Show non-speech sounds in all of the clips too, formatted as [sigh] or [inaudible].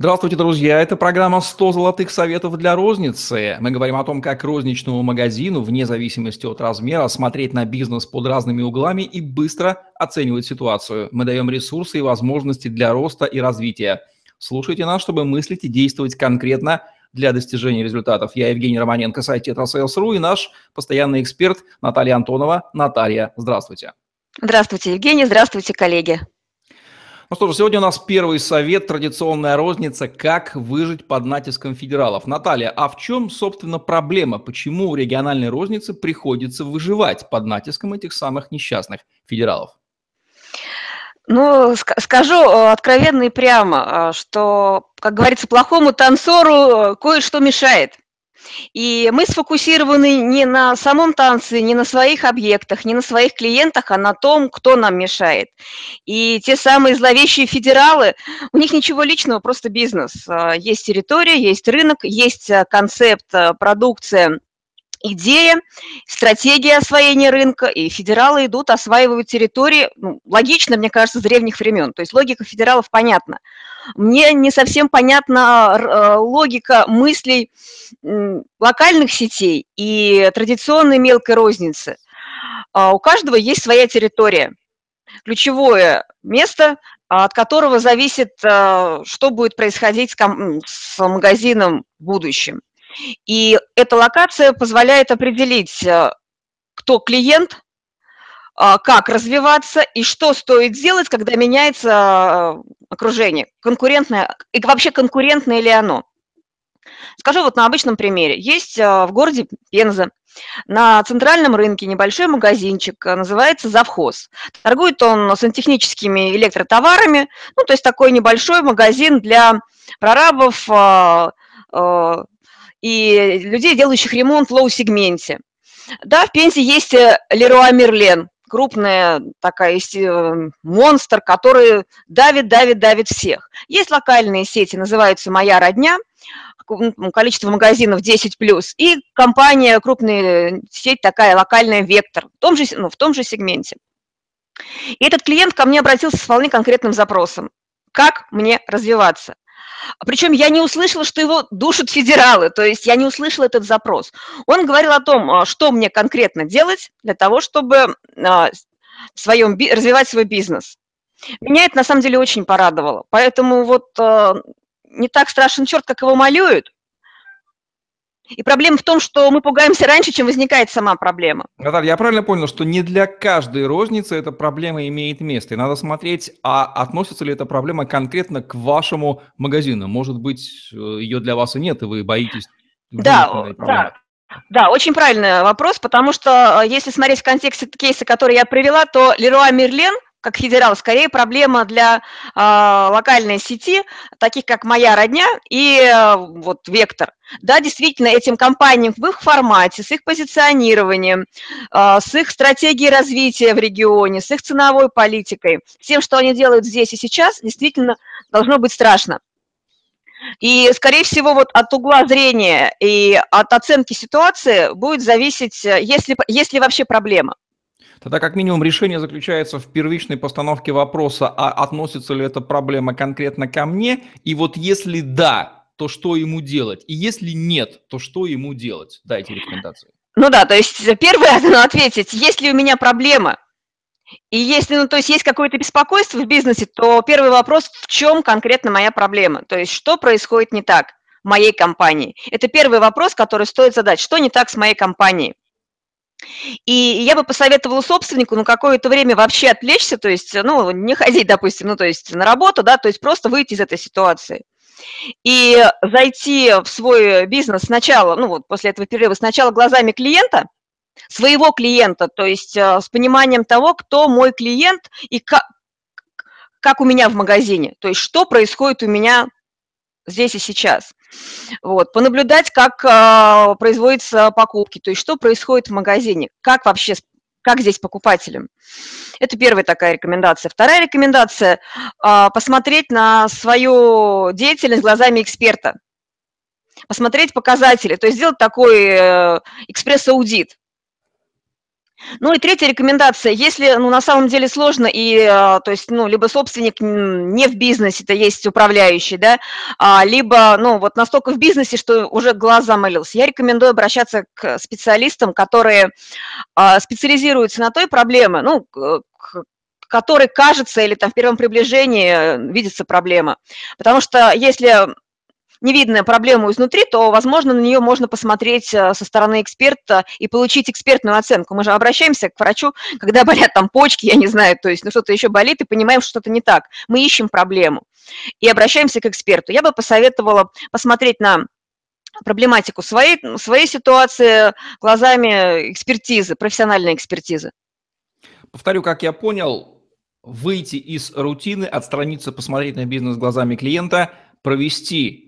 Здравствуйте, друзья! Это программа «100 золотых советов для розницы». Мы говорим о том, как розничному магазину, вне зависимости от размера, смотреть на бизнес под разными углами и быстро оценивать ситуацию. Мы даем ресурсы и возможности для роста и развития. Слушайте нас, чтобы мыслить и действовать конкретно для достижения результатов. Я Евгений Романенко, сайт Tetrasales.ru и наш постоянный эксперт Наталья Антонова. Наталья, здравствуйте. Здравствуйте, Евгений. Здравствуйте, коллеги. Ну что ж, сегодня у нас первый совет, традиционная розница, как выжить под натиском федералов. Наталья, а в чем, собственно, проблема? Почему региональной рознице приходится выживать под натиском этих самых несчастных федералов? Ну, скажу э, откровенно и прямо, э, что, как говорится, плохому танцору э, кое-что мешает. И мы сфокусированы не на самом танце, не на своих объектах, не на своих клиентах, а на том, кто нам мешает. И те самые зловещие федералы, у них ничего личного, просто бизнес. А, есть территория, есть рынок, есть а, концепт, а, продукция, идея, стратегия освоения рынка, и федералы идут, осваивают территории, ну, логично, мне кажется, с древних времен. То есть логика федералов понятна. Мне не совсем понятна э, логика мыслей локальных сетей и традиционной мелкой розницы. А у каждого есть своя территория, ключевое место, от которого зависит, э, что будет происходить с магазином в будущем. И эта локация позволяет определить, э, кто клиент, а, как развиваться и что стоит сделать, когда меняется а, окружение, конкурентное, и вообще конкурентное ли оно. Скажу вот на обычном примере. Есть а, в городе Пенза на центральном рынке небольшой магазинчик, называется «Завхоз». Торгует он сантехническими электротоварами, ну, то есть такой небольшой магазин для прорабов и людей, делающих ремонт в low -сегменте. Да, в Пензе есть э, Леруа Мерлен, крупная такая э, монстр, который давит, давит, давит всех. Есть локальные сети, называются «Моя родня», количество магазинов 10 плюс, и компания, крупная сеть такая локальная «Вектор» в том же, ну, в том же сегменте. И этот клиент ко мне обратился с вполне конкретным запросом. Как мне развиваться? Причем я не услышала, что его душат федералы, то есть я не услышала этот запрос. Он говорил о том, а, что мне конкретно делать для того, чтобы а, в своем, развивать свой бизнес. Меня это на самом деле очень порадовало. Поэтому вот а, не так страшен черт, как его малюют, и проблема в том, что мы пугаемся раньше, чем возникает сама проблема. Наталья, я правильно понял, что не для каждой розницы эта проблема имеет место. И надо смотреть, а относится ли эта проблема конкретно к вашему магазину. Может быть, э, ее для вас и нет, и вы боитесь. Да, да. Да, очень правильный вопрос, потому что э, если смотреть в контексте кейса, который я привела, то Леруа Мерлен – как федерал, скорее проблема для э, локальной сети, таких как «Моя родня» и э, вот «Вектор». Да, действительно, этим компаниям в их формате, с их позиционированием, э, с их стратегией развития в регионе, с их ценовой политикой, тем, что они делают здесь и сейчас, действительно должно быть страшно. И, скорее всего, вот от угла зрения и от оценки ситуации будет зависеть, есть ли, есть ли вообще проблема. Тогда как минимум решение заключается в первичной постановке вопроса, а относится ли эта проблема конкретно ко мне, и вот если да, то что ему делать, и если нет, то что ему делать? Дайте рекомендации. Ну да, то есть первое, [laughs] ну, ответить, есть ли у меня проблема, и если, ну, то есть есть какое-то беспокойство в бизнесе, то первый вопрос, в чем конкретно моя проблема, то есть что происходит не так в моей компании. Это первый вопрос, который стоит задать, что не так с моей компанией. И я бы посоветовала собственнику на какое-то время вообще отвлечься, то есть, ну, не ходить, допустим, ну, то есть на работу, да, то есть просто выйти из этой ситуации. И зайти в свой бизнес сначала, ну, вот после этого перерыва, сначала глазами клиента, своего клиента, то есть э, с пониманием того, кто мой клиент и как, как у меня в магазине, то есть что происходит у меня здесь и сейчас. Вот, понаблюдать, как э, производятся покупки, то есть что происходит в магазине, как вообще, как здесь покупателям. Это первая такая рекомендация. Вторая рекомендация э, – посмотреть на свою деятельность глазами эксперта, посмотреть показатели, то есть сделать такой э, экспресс-аудит. Ну и третья рекомендация, если ну, на самом деле сложно, и, а, то есть, ну, либо собственник не в бизнесе, это есть управляющий, да, а, либо, ну, вот настолько в бизнесе, что уже глаз замылился, я рекомендую обращаться к специалистам, которые а, специализируются на той проблеме, ну, которой кажется или там в первом приближении э, видится проблема. Потому что если не видно проблему изнутри, то, возможно, на нее можно посмотреть э, со стороны эксперта и получить экспертную оценку. Мы же обращаемся к врачу, когда болят там почки, я не знаю, то есть ну, что-то еще болит, и понимаем, что что-то не так. Мы ищем проблему и обращаемся к эксперту. Я бы посоветовала посмотреть на проблематику своей, своей ситуации глазами экспертизы, профессиональной экспертизы. Повторю, как я понял, выйти из рутины, отстраниться, посмотреть на бизнес глазами клиента, провести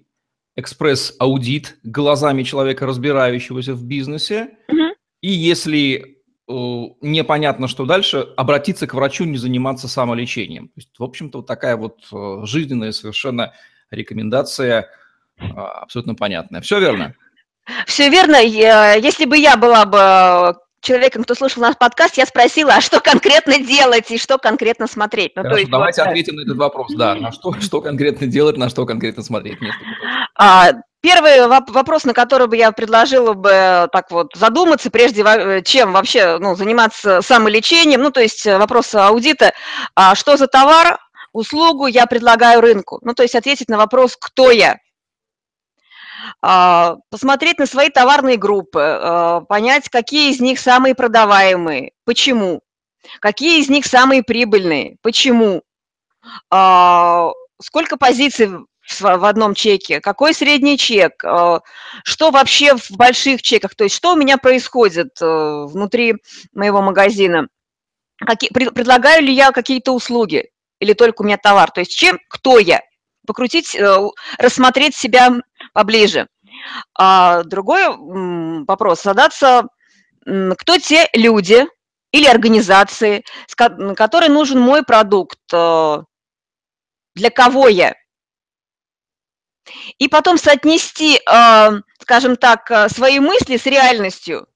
экспресс-аудит глазами человека, разбирающегося в бизнесе. Угу. И если э, непонятно, что дальше, обратиться к врачу, не заниматься самолечением. То есть, в общем-то, вот такая вот э, жизненная совершенно рекомендация, э, абсолютно понятная. Все верно? Все верно. Если бы я была бы человеком, кто слушал наш подкаст, я спросила, а что конкретно делать и что конкретно смотреть. Ну, Хорошо, то есть, давайте вот, ответим на этот вопрос, да, на что, что конкретно делать, на что конкретно смотреть. А, первый вопрос, на который бы я предложила бы так вот задуматься, прежде чем вообще ну, заниматься самолечением, ну, то есть вопрос аудита, а что за товар, услугу я предлагаю рынку, ну, то есть ответить на вопрос, кто я, посмотреть на свои товарные группы, а, понять, какие из них самые продаваемые, почему, какие из них самые прибыльные, почему, а, сколько позиций в одном чеке, какой средний чек, что вообще в больших чеках, то есть что у меня происходит э, внутри моего магазина, предлагаю ли я какие-то услуги или только у меня товар, то есть чем, кто я, покрутить, э, рассмотреть себя поближе. А другой вопрос задаться, кто те люди или организации, которые нужен мой продукт, э, для кого я. И потом соотнести, э, скажем так, свои мысли с реальностью.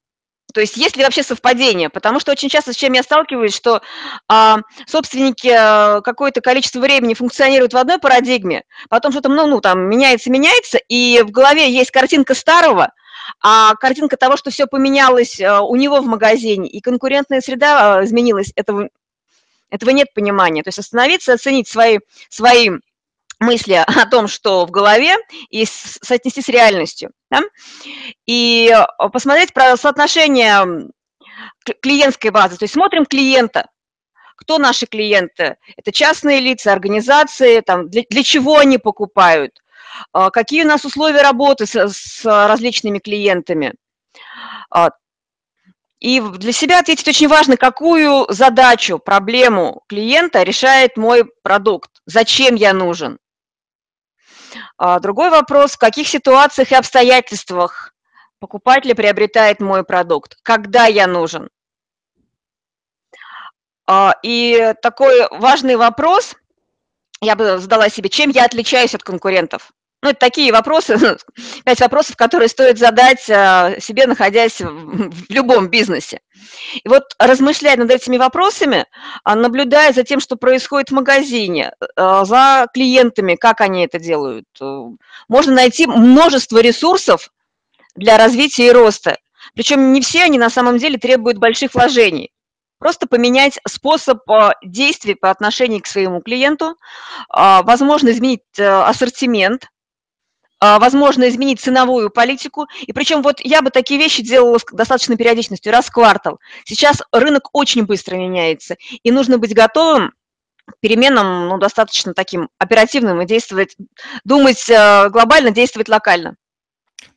То есть есть ли вообще совпадение? Потому что очень часто с чем я сталкиваюсь, что а, собственники а, какое-то количество времени функционируют в одной парадигме, потом что-то ну, ну, там меняется, меняется, и в голове есть картинка старого, а картинка того, что все поменялось а, у него в магазине, и конкурентная среда а, изменилась, этого, этого нет понимания. То есть остановиться, оценить свои, свои мысли о том, что в голове, и соотнести с реальностью. Да? И э, посмотреть про соотношение клиентской базы. То есть смотрим клиента. Кто наши клиенты? Это частные лица, организации, там, для, для чего они покупают, э, какие у нас условия работы с, с различными клиентами. А, и для себя ответить очень важно, какую задачу, проблему клиента решает мой продукт, зачем я нужен. А другой вопрос, в каких ситуациях и обстоятельствах покупатель приобретает мой продукт, когда я нужен. А, и такой важный вопрос, я бы задала себе, чем я отличаюсь от конкурентов? Ну, это такие вопросы, [laughs] пять вопросов, которые стоит задать а, себе, находясь в любом бизнесе. И вот размышляя над этими вопросами, а, наблюдая за тем, что происходит в магазине, а, за клиентами, как они это делают, э, можно найти множество ресурсов для развития и роста. Причем не все они на самом деле требуют больших вложений. Просто поменять способ действий по отношению к своему клиенту, возможно, изменить э, ассортимент, а, возможно изменить ценовую политику. И причем вот я бы такие вещи делала с достаточной периодичностью, раз в квартал. Сейчас рынок очень быстро меняется, и нужно быть готовым переменам ну, достаточно таким оперативным и действовать, думать э, глобально, действовать локально.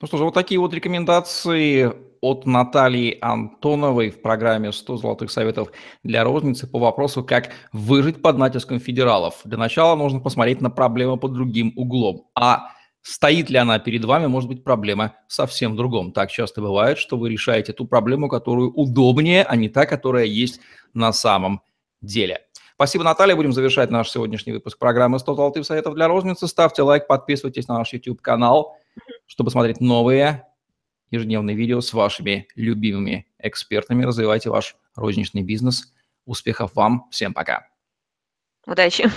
Ну что же, вот такие вот рекомендации от Натальи Антоновой в программе «100 золотых советов для розницы» по вопросу, как выжить под натиском федералов. Для начала нужно посмотреть на проблему под другим углом. А Стоит ли она перед вами, может быть, проблема совсем в другом. Так часто бывает, что вы решаете ту проблему, которую удобнее, а не та, которая есть на самом деле. Спасибо, Наталья. Будем завершать наш сегодняшний выпуск программы «100 золотых советов для розницы». Ставьте лайк, подписывайтесь на наш YouTube-канал, чтобы смотреть новые ежедневные видео с вашими любимыми экспертами. Развивайте ваш розничный бизнес. Успехов вам. Всем пока. Удачи.